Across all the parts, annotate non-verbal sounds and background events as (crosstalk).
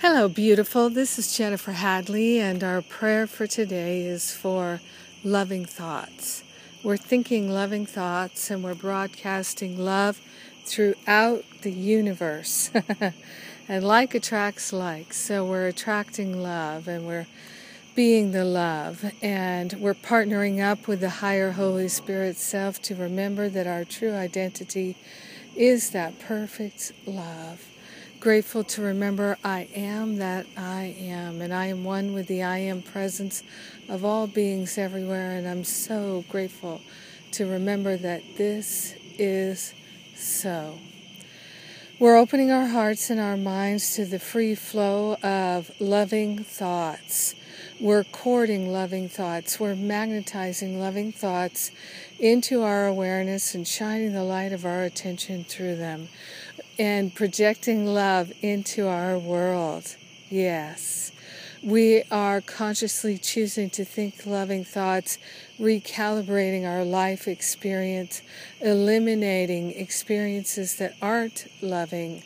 Hello, beautiful. This is Jennifer Hadley, and our prayer for today is for loving thoughts. We're thinking loving thoughts and we're broadcasting love throughout the universe. (laughs) and like attracts like, so we're attracting love and we're being the love, and we're partnering up with the higher Holy Spirit self to remember that our true identity is that perfect love. Grateful to remember I am that I am, and I am one with the I am presence of all beings everywhere, and I'm so grateful to remember that this is so. We're opening our hearts and our minds to the free flow of loving thoughts. We're courting loving thoughts. We're magnetizing loving thoughts into our awareness and shining the light of our attention through them and projecting love into our world. Yes. We are consciously choosing to think loving thoughts, recalibrating our life experience, eliminating experiences that aren't loving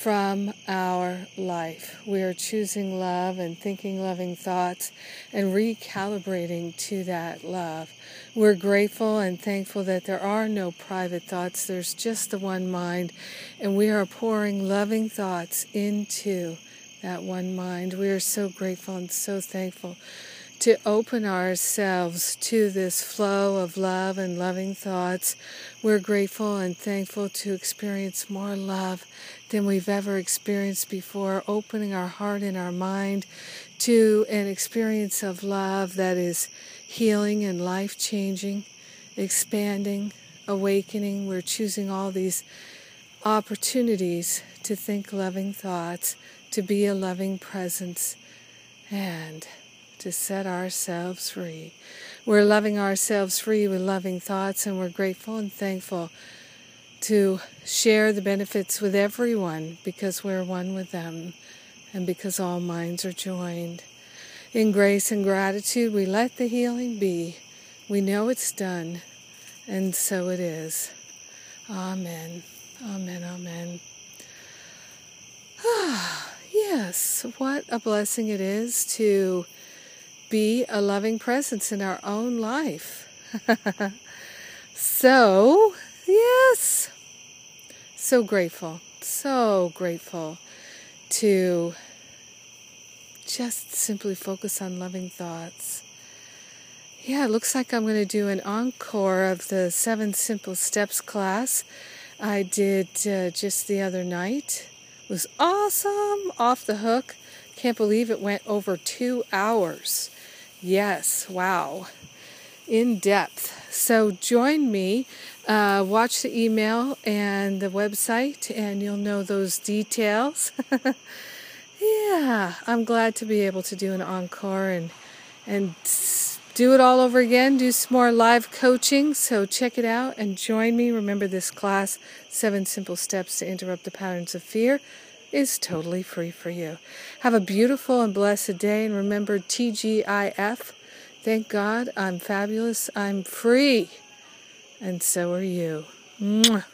from our life. We are choosing love and thinking loving thoughts and recalibrating to that love. We're grateful and thankful that there are no private thoughts, there's just the one mind, and we are pouring loving thoughts into that one mind. We are so grateful and so thankful to open ourselves to this flow of love and loving thoughts. We're grateful and thankful to experience more love than we've ever experienced before, opening our heart and our mind to an experience of love that is healing and life changing, expanding, awakening. We're choosing all these opportunities to think loving thoughts, to be a loving presence, and to set ourselves free. We're loving ourselves free with loving thoughts, and we're grateful and thankful to share the benefits with everyone because we're one with them and because all minds are joined. In grace and gratitude, we let the healing be. We know it's done, and so it is. Amen. Amen. Amen. Ah, (sighs) yes, what a blessing it is to be a loving presence in our own life. (laughs) so, so grateful, so grateful to just simply focus on loving thoughts. Yeah, it looks like I'm going to do an encore of the Seven Simple Steps class I did uh, just the other night. It was awesome, off the hook. Can't believe it went over two hours. Yes, wow. In depth. So join me, uh, watch the email and the website, and you'll know those details. (laughs) yeah, I'm glad to be able to do an encore and and do it all over again. Do some more live coaching. So check it out and join me. Remember this class, Seven Simple Steps to Interrupt the Patterns of Fear is totally free for you. Have a beautiful and blessed day, and remember TGIF. Thank God I'm fabulous, I'm free, and so are you. Mwah.